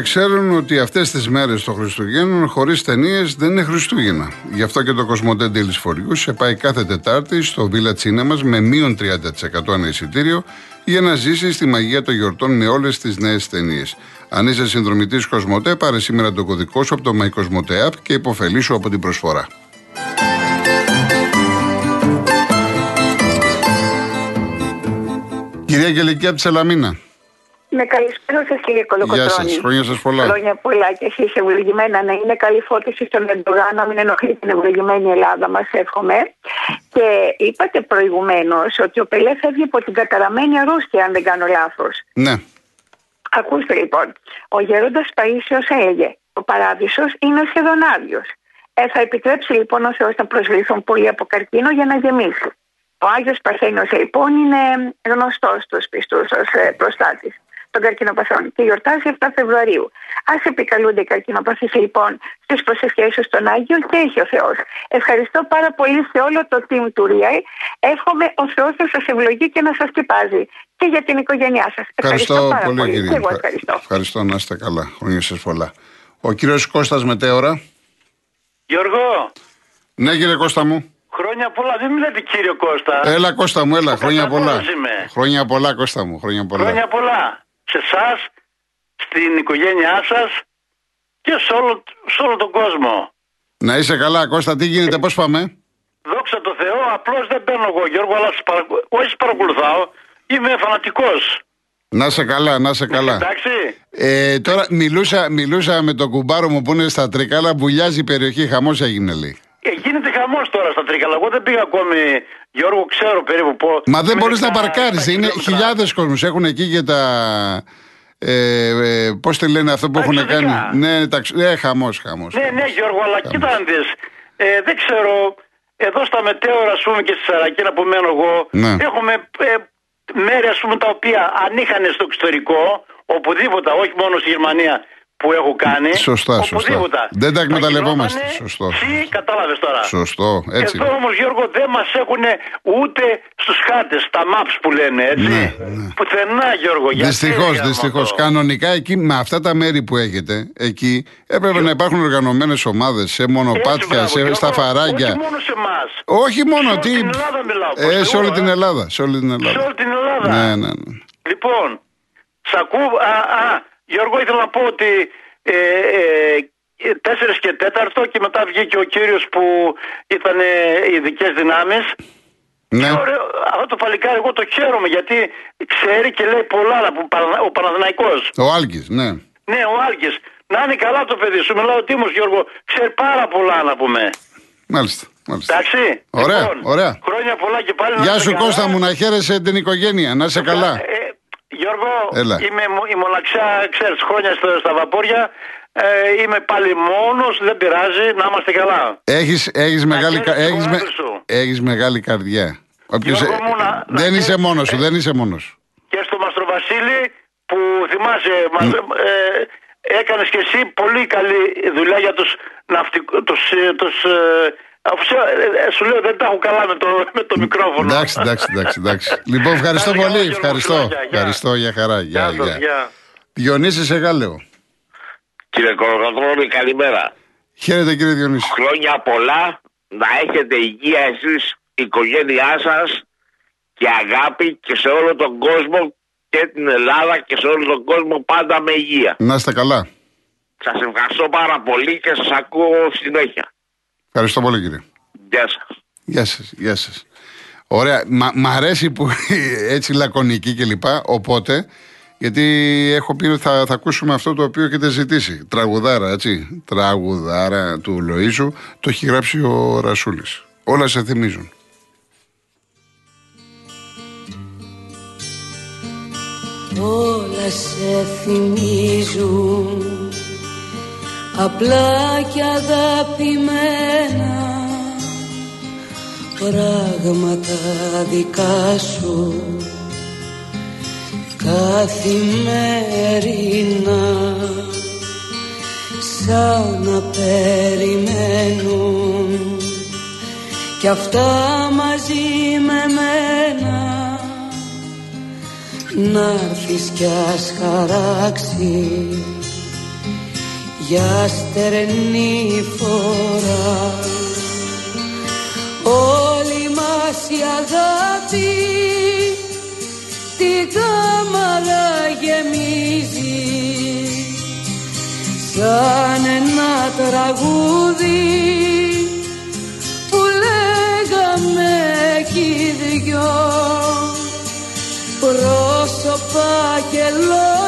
όλοι ξέρουν ότι αυτές τις μέρες των Χριστουγέννων χωρίς ταινίες δεν είναι Χριστούγεννα. Γι' αυτό και το Κοσμοτέ Daily for σε πάει κάθε Τετάρτη στο Villa Cinema με μείον 30% ένα εισιτήριο για να ζήσεις τη μαγεία των γιορτών με όλες τις νέες ταινίες. Αν είσαι συνδρομητής Κοσμοτέ, πάρε σήμερα το κωδικό σου από το My Cosmote App και υποφελήσου από την προσφορά. Κυρία Αγγελική από τη Σελαμίνα. Ναι, καλησπέρα σας κύριε Κολοκοτρόνη. Γεια σας, χρόνια σας πολλά. Χρόνια πολλά και εσείς ευλογημένα να είναι καλή φώτιση στον Ερντογάν, να μην ενοχλεί την ευλογημένη Ελλάδα, μας εύχομαι. Και είπατε προηγουμένως ότι ο Πελέ φεύγει από την καταραμένη αρρώστια, αν δεν κάνω λάθος. Ναι. Ακούστε λοιπόν, ο γέροντας Παίσιος έλεγε: Ο παράδεισος είναι σχεδόν άδειος. Ε, θα επιτρέψει λοιπόν ο Θεός να προσβληθούν πολλοί από καρκίνο για να γεμίσει. Ο Άγιος Παρθένος λοιπόν είναι γνωστός στους πιστούς ως ε, προστάτης των καρκινοπαθών και γιορτάζει 7 Φεβρουαρίου. Α επικαλούνται οι καρκινοπαθείς λοιπόν στις προσευχές τους στον Άγιο και έχει ο Θεός. Ευχαριστώ πάρα πολύ σε όλο το team του ΡΙΑΙ. Εύχομαι ο Θεός να σας ευλογεί και να σας κοιτάζει και για την οικογένειά σας. Ευχαριστώ, ευχαριστώ πάρα πολύ, κύριε. εγώ ευχαριστώ. Ευχαριστώ να είστε καλά. Χρόνια σας πολλά. Ο κύριος Κώστας Μετέωρα. Γιώργο. Ναι, κύριε Κώστα μου. Χρόνια πολλά, δεν μιλάτε κύριο Κώστα. Έλα Κώστα μου, έλα, χρόνια πολλά. Χρόνια πολλά Κώστα μου, χρόνια πολλά. Χρόνια πολλά σε εσάς, στην οικογένειά σας και σε όλο, σε όλο τον κόσμο. Να είσαι καλά, Κώστα, τι γίνεται, πώς πάμε; Δόξα τω Θεώ, απλώς δεν παίρνω εγώ Γιώργο, αλλά όχι παρακολουθάω. Είμαι φανατικός. Να είσαι καλά, να είσαι καλά. Εντάξει. Ε, τώρα μιλούσα, μιλούσα με τον κουμπάρο μου που είναι στα Τρικάλα, βουλιάζει η περιοχή, χαμός έγινε λέει. Ε, γίνεται χαμός τώρα στα Τρικάλα. Εγώ δεν πήγα ακόμη, Γιώργο, ξέρω περίπου πώ. Μα δεν μπορείς να παρκάρεις. Είναι χιλιάδες κόσμου. Έχουν εκεί και τα. Ε, ε, Πώς τη λένε αυτό που έχουν κάνει. Ναι, τα, ε, χαμός, χαμός. Ναι, ναι, Γιώργο, αλλά κοιτάξτε. Ε, δεν ξέρω. Εδώ στα μετέωρα, ας πούμε, και στη Σαρακίνα που μένω εγώ, ναι. έχουμε ε, μέρη, ας πούμε, τα οποία αν είχαν στο εξωτερικό, οπουδήποτε, όχι μόνο στη Γερμανία, που έχω κάνει. Σωστά, σωστά. Δεν τα εκμεταλλευόμαστε. Σωστό. Τι κατάλαβες τώρα. Σωστό, έτσι. Εδώ όμως, Γιώργο, δεν μας έχουν ούτε στους χάτε, τα maps που λένε, έτσι. Ναι, ναι. Πουθενά, Γιώργο. Δυστυχώς, δυστυχώς. Κανονικά εκεί, με αυτά τα μέρη που έχετε, εκεί έπρεπε να υπάρχουν οργανωμένες ομάδες σε μονοπάτια, έτσι, σε, στα φαράγγια. Όχι μόνο σε εμάς. Όχι μόνο, σε τι. Όλη την Ελλάδα μιλάω. Ε, σε όλη την Ελλάδα. Σε όλη την Ελλάδα. Σε όλη την Ελλάδα. Ναι, ναι, ναι. Λοιπόν, σ' ακούω. Α, α, Γιώργο, ήθελα να πω ότι ε, ε, τέσσερις και τέταρτο και μετά βγήκε ο κύριος που ήταν ειδικές δυνάμεις ναι. αυτό το παλικάρι εγώ το χαίρομαι γιατί ξέρει και λέει πολλά ο Παναδημαϊκός. Ο Άλκης, ναι. Ναι, ο Άλκης. Να είναι καλά το παιδί σου. Μιλάω ο Τίμος Γιώργο. Ξέρει πάρα πολλά να πούμε. Μάλιστα. Μάλιστα. Εντάξει. Ωραία, λοιπόν, ωραία. Χρόνια πολλά και πάλι. Γεια σου Κώστα μου, να χαίρεσαι την οικογένεια. Να είσαι καλά. Ε, Γιώργο, είμαι η μοναξιά, ξέρεις, χρόνια στα βαπόρια. Ε, είμαι πάλι μόνος, δεν πειράζει, να είμαστε καλά. Έχεις, έχεις, μεγάλη, έχεις, με, έχεις μεγάλη καρδιά. Όποιος, Γιώργο, μου, να, δεν είσαι μόνος σου, δεν είσαι μόνος σου. Και στο Μαστροβασίλη που θυμάσαι, mm. ε, έκανες και εσύ πολύ καλή δουλειά για τους, ναυτικ, τους, τους ε, Αφού ε, ε, σου λέω δεν τα έχω καλά με το, με το μικρόφωνο. Εντάξει, εντάξει, εντάξει. εντάξει. λοιπόν, ευχαριστώ πολύ. Ευχαριστώ. Ευχαριστώ για χαρά. Γεια, γεια. Διονύσης σε Γάλεο. Κύριε Κοροκατρώνη, καλημέρα. Χαίρετε κύριε Διονύση. Χρόνια πολλά. Να έχετε υγεία εσείς, η οικογένειά σας και αγάπη και σε όλο τον κόσμο και την Ελλάδα και σε όλο τον κόσμο πάντα με υγεία. Να είστε καλά. Σας ευχαριστώ πάρα πολύ και σας ακούω συνέχεια. Ευχαριστώ πολύ κύριε. Γεια σας. Γεια σας, γεια σας. Ωραία, μ' αρέσει που έτσι λακωνική κλπ. Οπότε, γιατί έχω πει ότι θα, θα ακούσουμε αυτό το οποίο έχετε ζητήσει. Τραγουδάρα, έτσι. Τραγουδάρα του Λοΐζου. Το έχει γράψει ο Ρασούλης. Όλα σε θυμίζουν. Όλα σε θυμίζουν απλά και αγαπημένα πράγματα δικά σου. Καθημερινά σαν να περιμένουν. Κι αυτά μαζί με μένα να έρθεις κι ας χαράξεις για στερνή φορά. Όλη μας η αγάπη την κάμαρα γεμίζει. Σαν ένα τραγούδι που λέγαμε κι δυο. Πρόσωπα και λόγια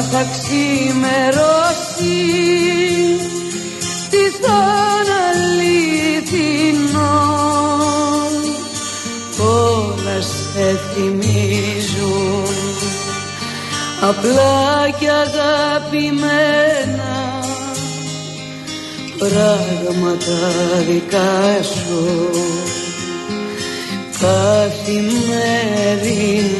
σαν θα ξημερώσει τι θα αληθινό όλα σε θυμίζουν απλά και αγαπημένα πράγματα δικά σου. Καθημερινά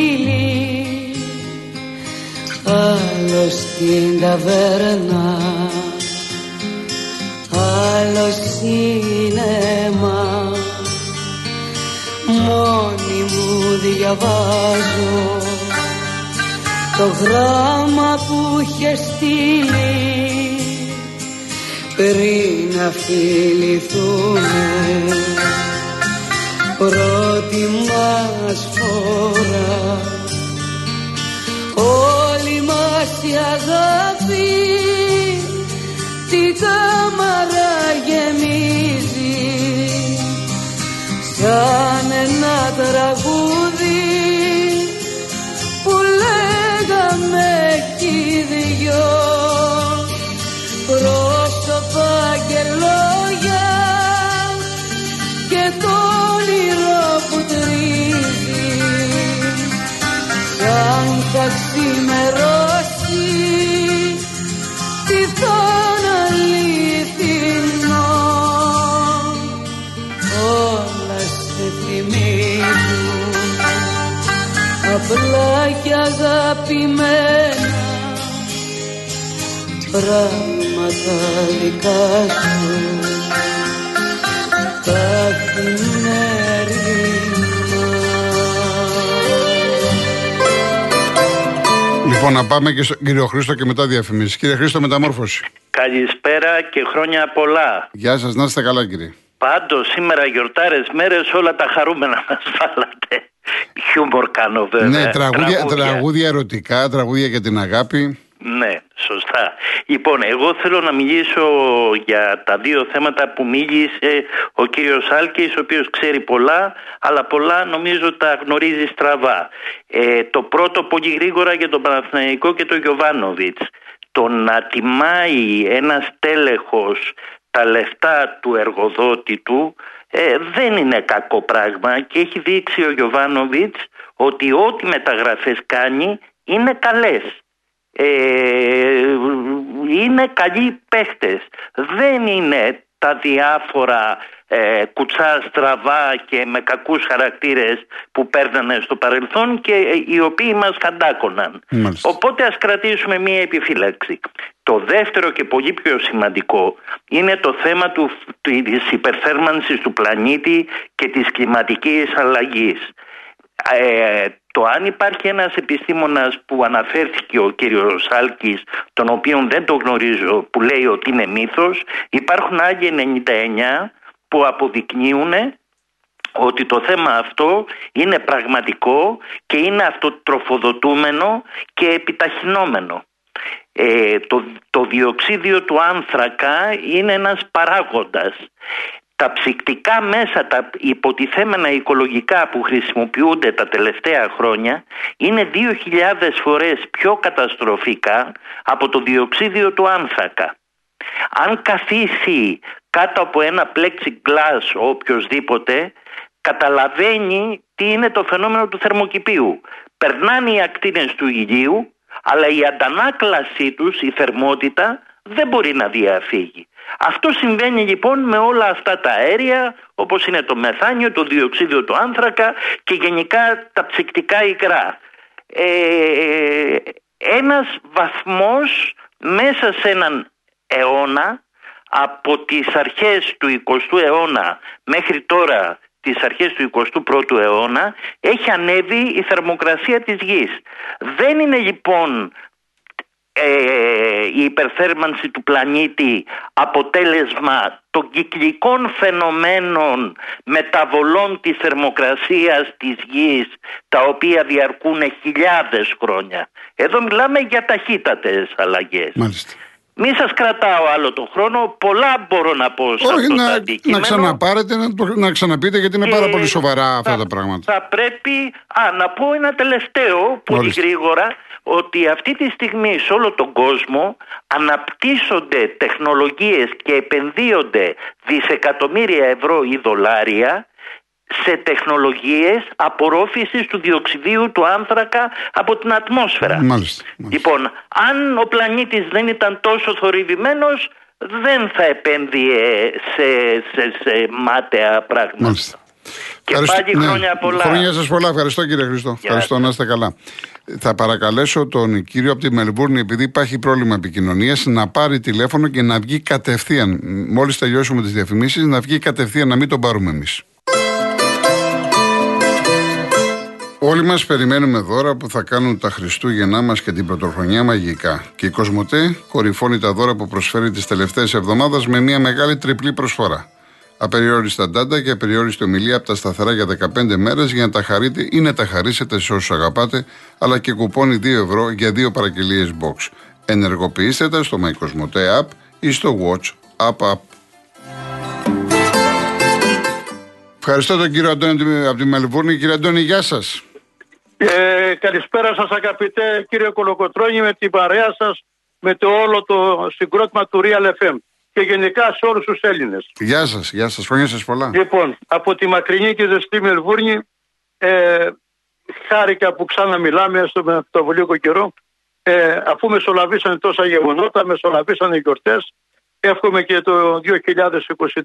φίλοι. Άλλος στην ταβέρνα άλλος σινεμά μόνη μου διαβάζω το γράμμα που είχε στείλει. Πριν να φιληθούμε πρώτη μας φορά. Όλη μας η αγάπη την κάμαρα γεμίζει. Σαν ένα τραγούδι που λέγαμε κι οι δυο και αγαπημένα πράγματα δικά σου καθημερινά. Λοιπόν, να πάμε και στον κύριο Χρήστο και μετά διαφημίσεις. Κύριε Χρήστο, μεταμόρφωση. Καλησπέρα και χρόνια πολλά. Γεια σας, να είστε καλά, κύριε. Πάντως σήμερα γιορτάρες μέρες όλα τα χαρούμενα μας βάλατε. Χιούμορ κάνω βέβαια. ναι, τραγούδια, τραγούδια ερωτικά, τραγούδια για την αγάπη. Ναι, σωστά. Λοιπόν, εγώ θέλω να μιλήσω για τα δύο θέματα που μίλησε ο κύριος Άλκης, ο οποίος ξέρει πολλά, αλλά πολλά νομίζω τα γνωρίζει στραβά. Ε, το πρώτο πολύ γρήγορα για τον Παναθηναϊκό και τον Γιωβάνοβιτς. Το να τιμάει ένας τέλεχος τα λεφτά του εργοδότη του ε, δεν είναι κακό πράγμα και έχει δείξει ο Γιωβάνοβιτς ότι ό,τι μεταγραφές κάνει είναι καλές. Ε, είναι καλοί παίχτες. Δεν είναι τα διάφορα ε, κουτσά στραβά και με κακούς χαρακτήρες που παίρνανε στο παρελθόν και ε, οι οποίοι μας χαντάκωναν. Μάλιστα. Οπότε ας κρατήσουμε μία επιφύλαξη. Το δεύτερο και πολύ πιο σημαντικό είναι το θέμα του, της υπερθέρμανσης του πλανήτη και της κλιματικής αλλαγής. Ε, το αν υπάρχει ένας επιστήμονας που αναφέρθηκε ο κύριος Σάλκης, τον οποίον δεν το γνωρίζω, που λέει ότι είναι μύθος, υπάρχουν άλλοι 99 που αποδεικνύουν ότι το θέμα αυτό είναι πραγματικό και είναι αυτοτροφοδοτούμενο και επιταχυνόμενο. Ε, το, το διοξίδιο του άνθρακα είναι ένας παράγοντας. Τα ψυκτικά μέσα, τα υποτιθέμενα οικολογικά που χρησιμοποιούνται τα τελευταία χρόνια είναι 2.000 φορές πιο καταστροφικά από το διοξίδιο του άνθρακα. αν καθίσει κάτω από ένα plexiglass ο οποιοδήποτε καταλαβαίνει τι είναι το φαινόμενο του θερμοκηπίου. Περνάνε οι ακτίνες του ηλίου αλλά η αντανάκλασή τους, η θερμότητα δεν μπορεί να διαφύγει. Αυτό συμβαίνει λοιπόν με όλα αυτά τα αέρια όπως είναι το μεθάνιο, το διοξίδιο του άνθρακα και γενικά τα ψυκτικά υγρά. Ε, ένας βαθμός μέσα σε έναν αιώνα από τις αρχές του 20ου αιώνα μέχρι τώρα τις αρχές του 21ου αιώνα έχει ανέβει η θερμοκρασία της γης. Δεν είναι λοιπόν ε, η υπερθέρμανση του πλανήτη αποτέλεσμα των κυκλικών φαινομένων μεταβολών της θερμοκρασίας της γης τα οποία διαρκούν χιλιάδες χρόνια. Εδώ μιλάμε για ταχύτατες αλλαγές. Μάλιστα. Μην σας κρατάω άλλο το χρόνο, πολλά μπορώ να πω σε Όχι, αυτό το να, αντικείμενο. να ξαναπάρετε, να, το- να ξαναπείτε γιατί είναι πάρα Ε, πολύ σοβαρά αυτά θα- τα πράγματα. Θα πρέπει, α, να πω ένα τελευταίο, πολύ Ορίστε. γρήγορα, ότι αυτή τη στιγμή σε όλο τον κόσμο αναπτύσσονται τεχνολογίες και επενδύονται δισεκατομμύρια ευρώ ή δολάρια σε τεχνολογίες απορρόφησης του διοξιδίου του άνθρακα από την ατμόσφαιρα. Μάλιστα. μάλιστα. Λοιπόν, αν ο πλανήτης δεν ήταν τόσο θορυβημένος, δεν θα επένδυε σε, σε, σε μάταια πράγματα. Μάλιστα. Και Ευχαριστώ- πάλι ναι. χρόνια πολλά. Χρόνια σας πολλά. Ευχαριστώ κύριε Χριστό. Ευχαριστώ να είστε καλά. Θα παρακαλέσω τον κύριο από τη Μελβούρνη, επειδή υπάρχει πρόβλημα επικοινωνίας, να πάρει τηλέφωνο και να βγει κατευθείαν. Μόλις τελειώσουμε τις διαφημίσεις, να βγει κατευθείαν, να μην τον πάρουμε εμείς. Όλοι μας περιμένουμε δώρα που θα κάνουν τα Χριστούγεννά μας και την πρωτοχρονιά μαγικά. Και η Κοσμοτέ κορυφώνει τα δώρα που προσφέρει τις τελευταίες εβδομάδες με μια μεγάλη τριπλή προσφορά. Απεριόριστα ντάντα και απεριόριστη ομιλία από τα σταθερά για 15 μέρες για να τα χαρείτε ή να τα χαρίσετε σε όσους αγαπάτε, αλλά και κουπόνι 2 ευρώ για δύο παραγγελίες box. Ενεργοποιήστε τα στο My Cosmote App ή στο Watch App App. Ευχαριστώ τον κύριο Αντώνη από τη Μελβούρνη. Κύριε Αντώνη, γεια σας. Ε, καλησπέρα σας αγαπητέ κύριε Κολοκοτρώνη με την παρέα σας με το όλο το συγκρότημα του Real FM και γενικά σε όλους τους Έλληνες. Γεια σας, γεια σας. Χρόνια σας πολλά. Λοιπόν, από τη μακρινή και ζεστή Μελβούρνη ε, χάρηκα που ξανά μιλάμε στο με το λίγο καιρό ε, αφού μεσολαβήσανε τόσα γεγονότα, μεσολαβήσανε οι γιορτές εύχομαι και το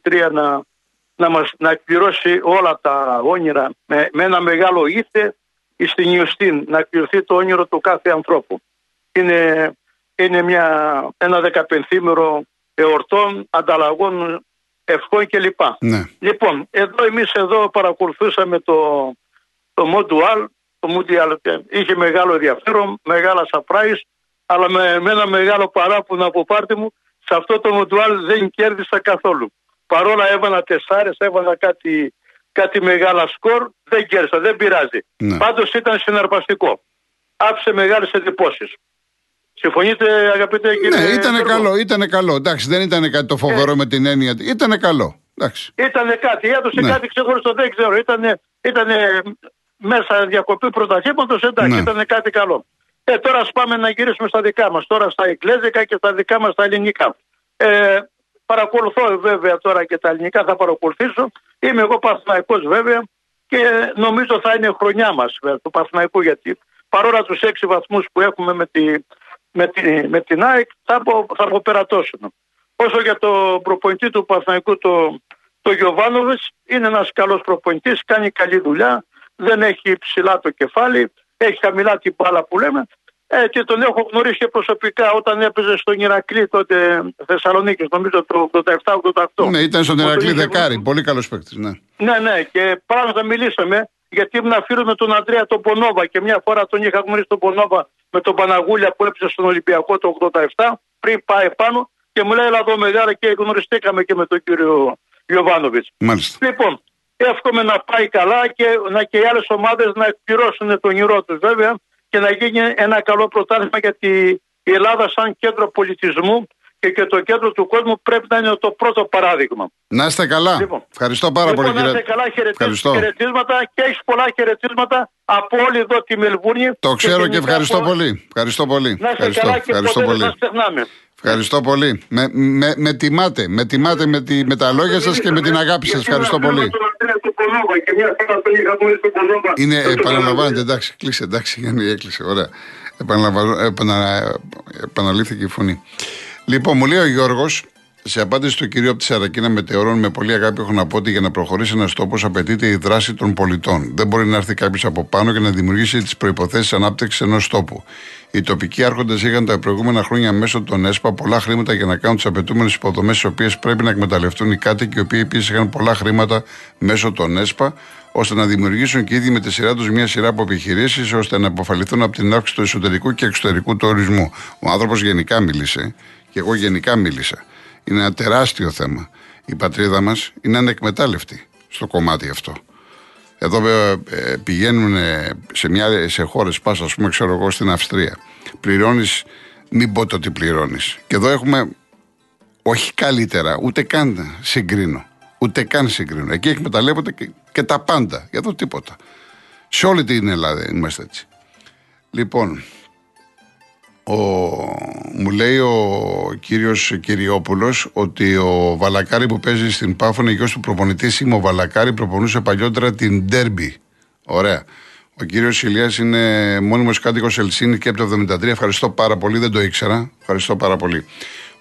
2023 να, να μας να εκπληρώσει όλα τα όνειρα με, με ένα μεγάλο ήθε στην Ιωστήν να εκπληρωθεί το όνειρο του κάθε ανθρώπου. Είναι, είναι μια, ένα δεκαπενθήμερο εορτών, ανταλλαγών, ευχών κλπ. Ναι. Λοιπόν, εδώ εμείς εδώ παρακολουθούσαμε το, το Mondial, το Mondial είχε μεγάλο ενδιαφέρον, μεγάλα surprise, αλλά με, με ένα μεγάλο παράπονο από πάρτι μου, σε αυτό το Mondial δεν κέρδισα καθόλου. Παρόλα έβανα τεσσάρες, έβανα κάτι, κάτι μεγάλα σκορ, δεν κέρδισα, δεν πειράζει. Ναι. Πάντως ήταν συναρπαστικό. Άφησε μεγάλες εντυπώσεις. Συμφωνείτε αγαπητέ κύριε Ναι, ήταν Γιώργο; καλό, ήταν καλό. Εντάξει, δεν ήταν κάτι το φοβερό με την έννοια. Ήταν καλό. Εντάξει. Ήτανε κάτι, έδωσε Ναι. κάτι ξεχωριστό, δεν ξέρω. Ήτανε, ήτανε μέσα διακοπή πρωταθλήματος, εντάξει, Ναι. ήτανε κάτι καλό. Ε, τώρα ας πάμε να γυρίσουμε στα δικά μας, τώρα στα εκκλέζικα και στα δικά μας τα ελληνικά. Ε, παρακολουθώ βέβαια τώρα και τα ελληνικά θα παρακολουθήσω. Είμαι εγώ Παθηναϊκός βέβαια και νομίζω θα είναι χρονιά μας βέβαια, του Παθηναϊκού γιατί παρόλα τους έξι βαθμούς που έχουμε με, τη, με, τη, με την ΑΕΚ θα, απο, θα αποπερατώσουν. Όσο για το προπονητή του Παθηναϊκού το, το Γιωβάνοβιτς είναι ένας καλός προπονητής, κάνει καλή δουλειά, δεν έχει ψηλά το κεφάλι, έχει χαμηλά την μπάλα που λέμε ε, και τον έχω γνωρίσει και προσωπικά όταν έπαιζε στον Ηρακλή τότε Θεσσαλονίκης, νομίζω το 87-88. Ναι, ήταν στον Όταν Ερακλή είχε- Δεκάρη. Πολύ καλός παίκτης. Ναι. ναι, ναι, και πράγματα μιλήσαμε γιατί ήμουν φίλο με τον Αντρέα τον Πονόβα και μια φορά τον είχα γνωρίσει τον Πονόβα με τον Παναγούλια που έπαιζε στον Ολυμπιακό το 87 πριν πάει πάνω και μου λέει έλα εδώ μεγάλα και γνωριστήκαμε και με τον κύριο Ιωβάνοβιτς. Μάλιστα. Λοιπόν, εύχομαι να πάει καλά και να και οι άλλες ομάδες να εκπληρώσουν τον όνειρό τους βέβαια και να γίνει ένα καλό πρωτάθλημα γιατί η Ελλάδα σαν κέντρο πολιτισμού και, και το κέντρο του κόσμου πρέπει να είναι το πρώτο παράδειγμα. Να είστε καλά. Λοιπόν. Ευχαριστώ πάρα λοιπόν, πολύ, να κύριε. είστε καλά, χαιρετίσματα, Ευχαριστώ. χαιρετίσματα και έχεις πολλά χαιρετίσματα από όλη εδώ τη Μελβούρνη. Το ξέρω και γενικά ευχαριστώ από- πολύ. Ευχαριστώ πολύ. Να είστε Ευχαριστώ, καλά και ευχαριστώ ποτέ δεν πολύ. σας ξεχνάμε. Ευχαριστώ πολύ. Με, με, με τιμάτε. Με τιμάτε με, τη, με τα λόγια σας και με την αγάπη σας. Ευχαριστώ πολύ. Είναι, επαναλαμβάνεται, εντάξει, κλείσε, εντάξει, Γιάννη, έκλεισε, ωραία. Επαναλαμβα- επανα, επαναλήφθηκε η φωνή. Λοιπόν, μου λέει ο Γιώργος, σε απάντηση του κυρίου από τη Σαρακίνα Μετεωρών, με πολύ αγάπη έχω να πω ότι για να προχωρήσει ένας τόπος απαιτείται η δράση των πολιτών. Δεν μπορεί να έρθει κάποιος από πάνω και να δημιουργήσει τις προποθέσει ανάπτυξης ενός τόπου. Οι τοπικοί άρχοντες είχαν τα προηγούμενα χρόνια μέσω των ΕΣΠΑ πολλά χρήματα για να κάνουν τις απαιτούμενες υποδομές, τι οποίες πρέπει να εκμεταλλευτούν οι κάτοικοι, οι οποίοι επίσης είχαν πολλά χρήματα μέσω των ΕΣΠΑ, ώστε να δημιουργήσουν και ήδη με τη σειρά τους μια σειρά από επιχειρήσεις, ώστε να αποφαληθούν από την αύξηση του εσωτερικού και εξωτερικού του ορισμού. Ο άνθρωπος γενικά μίλησε, και εγώ γενικά μίλησα. Είναι ένα τεράστιο θέμα. Η πατρίδα μας είναι ανεκμετάλλευτη στο κομμάτι αυτό. Εδώ ε, ε, πηγαίνουν ε, σε, μια, σε χώρες, πας, ας πούμε, ξέρω εγώ, στην Αυστρία. Πληρώνεις, μην πω το τι πληρώνεις. Και εδώ έχουμε όχι καλύτερα, ούτε καν συγκρίνω. Ούτε καν συγκρίνω. Εκεί εκμεταλλεύονται και, και τα πάντα. Για εδώ τίποτα. Σε όλη την Ελλάδα είμαστε έτσι. Λοιπόν, ο, μου λέει ο κύριος Κυριόπουλος ότι ο Βαλακάρη που παίζει στην Πάφο είναι γιος του προπονητή Σίμω Βαλακάρη προπονούσε παλιότερα την Ντέρμπι. Ωραία. Ο κύριος Ηλίας είναι μόνιμος κάτοικος Ελσίνη και από το 73. Ευχαριστώ πάρα πολύ, δεν το ήξερα. Ευχαριστώ πάρα πολύ.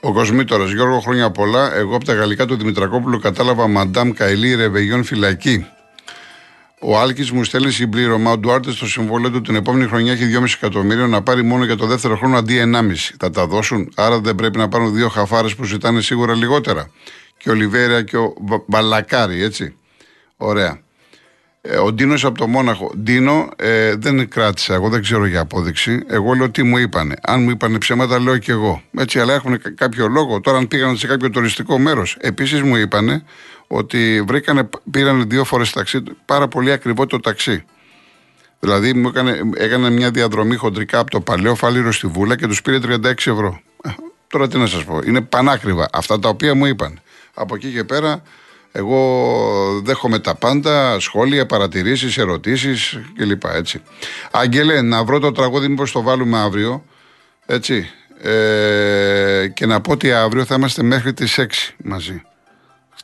Ο Κοσμήτορας, Γιώργο χρόνια πολλά. Εγώ από τα γαλλικά του Δημητρακόπουλου κατάλαβα Μαντάμ Καηλή Ρεβεγιόν φυλακή. Ο Άλκης μου στέλνει συμπλήρωμα. Ο Ντουάρτε στο συμβόλαιο του την επόμενη χρονιά έχει 2,5 εκατομμύρια να πάρει μόνο για το δεύτερο χρόνο αντί 1,5. Θα τα δώσουν; Άρα δεν πρέπει να πάρουν δύο χαφάρες που ζητάνε σίγουρα λιγότερα. Και ο Λιβέρια και ο Βα- Μπαλακάρη, έτσι. Ωραία. Ε, ο Ντίνος από το Μόναχο. Ντίνο, ε, δεν κράτησα. Εγώ δεν ξέρω για απόδειξη. Εγώ λέω τι μου είπανε. Αν μου είπανε ψέματα, λέω και εγώ. Έτσι, αλλά έχουν κα- κάποιο λόγο. Τώρα, αν πήγαν σε κάποιο τουριστικό μέρος. Επίσης, μου είπανε ότι βρήκανε, πήραν δύο φορές ταξί. Πάρα πολύ ακριβό το ταξί. Δηλαδή, μου έκανε, έκανε μια διαδρομή χοντρικά από το παλαιό φάληρο στη Βούλα και τους πήρε 36 ευρώ. Ε, Τώρα τι να σας πω. Είναι πανάκριβα αυτά τα οποία μου είπαν. Από εκεί και πέρα, εγώ δέχομαι τα πάντα, σχόλια, παρατηρήσεις, ερωτήσεις κλπ. Έτσι. Άγγελε, να βρω το τραγούδι, μήπως το βάλουμε αύριο. Έτσι. Ε, και να πω ότι αύριο θα είμαστε μέχρι τις 6 μαζί.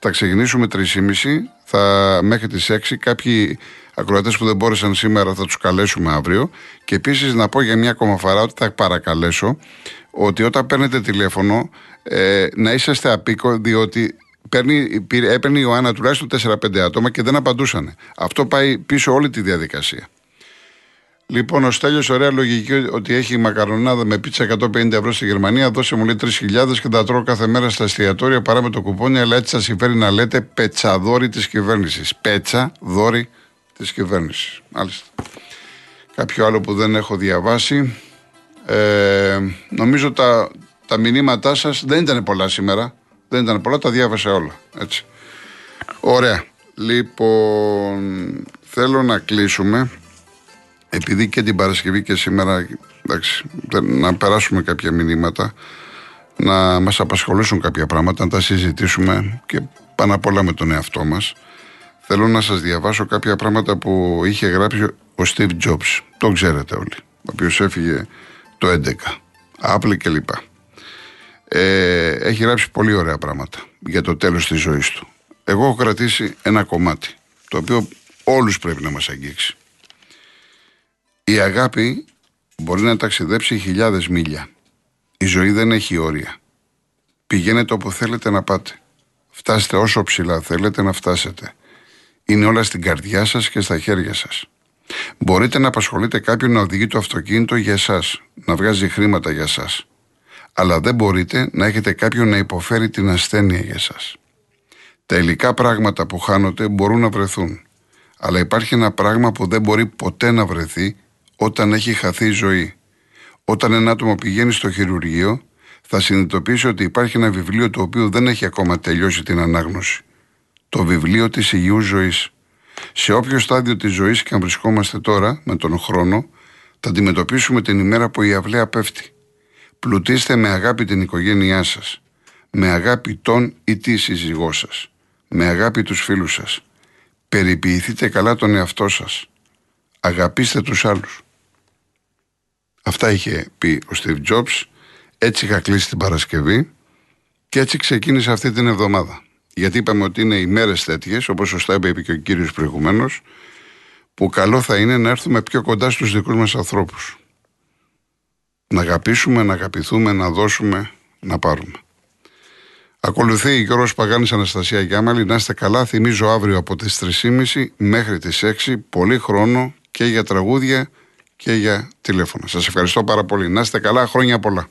Θα ξεκινήσουμε 3.30 θα, μέχρι τις 6. Κάποιοι ακροατές που δεν μπόρεσαν σήμερα θα τους καλέσουμε αύριο. Και επίσης να πω για μια ακόμα φορά ότι θα παρακαλέσω ότι όταν παίρνετε τηλέφωνο ε, να είσαστε απίκο διότι παίρνει, πήρε- έπαιρνε η Ιωάννα τουλάχιστον 4-5 άτομα και δεν απαντούσαν. Αυτό πάει πίσω όλη τη διαδικασία. Λοιπόν, ο Στέλιος ωραία λογική ότι έχει μακαρονάδα με πίτσα 150 ευρώ στη Γερμανία. Δώσε μου λέει 3.000 και τα τρώω κάθε μέρα στα εστιατόρια παρά με το κουπόνι. Αλλά έτσι σα συμφέρει να λέτε πετσαδόρη της κυβέρνησης. Πέτσα δόρη της κυβέρνησης. Μάλιστα. Κάποιο άλλο που δεν έχω διαβάσει. Ε, νομίζω τα, τα μηνύματά σας δεν ήταν πολλά σήμερα. Δεν ήταν πολλά, τα διάβασα όλα. Έτσι. Ωραία. Λοιπόν, θέλω να κλείσουμε επειδή και την Παρασκευή και σήμερα εντάξει, δεν- να περάσουμε κάποια μηνύματα να μας απασχολήσουν κάποια πράγματα, να τα συζητήσουμε και πάνω απ' όλα με τον εαυτό μας. Θέλω να σας διαβάσω κάποια πράγματα που είχε γράψει ο Steve Jobs. Το ξέρετε όλοι. Ο οποίος έφυγε το 11. Apple κλπ. Ε, έχει γράψει πολύ ωραία πράγματα για το τέλος της ζωής του. Εγώ έχω κρατήσει ένα κομμάτι, το οποίο όλους πρέπει να μας αγγίξει. Η αγάπη μπορεί να ταξιδέψει χιλιάδες μίλια. Η ζωή δεν έχει όρια. Πηγαίνετε όπου θέλετε να πάτε. Φτάστε όσο ψηλά θέλετε να φτάσετε. Είναι όλα στην καρδιά σας και στα χέρια σας. Μπορείτε να απασχολείτε κάποιον να οδηγεί το αυτοκίνητο για εσάς, να βγάζει χρήματα για εσάς. Αλλά δεν μπορείτε να έχετε κάποιον να υποφέρει την ασθένεια για εσάς. Τα υλικά πράγματα που χάνονται μπορούν να βρεθούν. Αλλά υπάρχει ένα πράγμα που δεν μπορεί ποτέ να βρεθεί όταν έχει χαθεί η ζωή. Όταν ένα άτομο πηγαίνει στο χειρουργείο, θα συνειδητοποιήσει ότι υπάρχει ένα βιβλίο το οποίο δεν έχει ακόμα τελειώσει την ανάγνωση. Το βιβλίο της υγιούς ζωής. Σε όποιο στάδιο της ζωής και αν βρισκόμαστε τώρα, με τον χρόνο, θα αντιμετωπίσουμε την ημέρα που η αυλαία πέφτει. Πλουτίστε με αγάπη την οικογένειά σας. Με αγάπη τον ή τη σύζυγό σας. Με αγάπη τους φίλους σας. Περιποιηθείτε καλά τον εαυτό σας. Αγαπήστε τους άλλους. Αυτά είχε πει ο Steve Jobs. Έτσι είχα κλείσει την Παρασκευή και έτσι ξεκίνησε αυτή την εβδομάδα. Γιατί είπαμε ότι είναι ημέρε τέτοιες, όπως σωστά είπε και ο κύριος προηγουμένως, που καλό θα είναι να έρθουμε πιο κοντά στους δικούς μας ανθρώπους. Να αγαπήσουμε, να αγαπηθούμε, να δώσουμε, να πάρουμε. Ακολουθεί η Γιώργος Παγάνης Αναστασία Γιάμαλη. Να είστε καλά. Θυμίζω αύριο από τις 3.30 μέχρι τις 6. Πολύ χρόνο και για τραγούδια και για τηλέφωνα. Σας ευχαριστώ πάρα πολύ. Να είστε καλά. Χρόνια πολλά.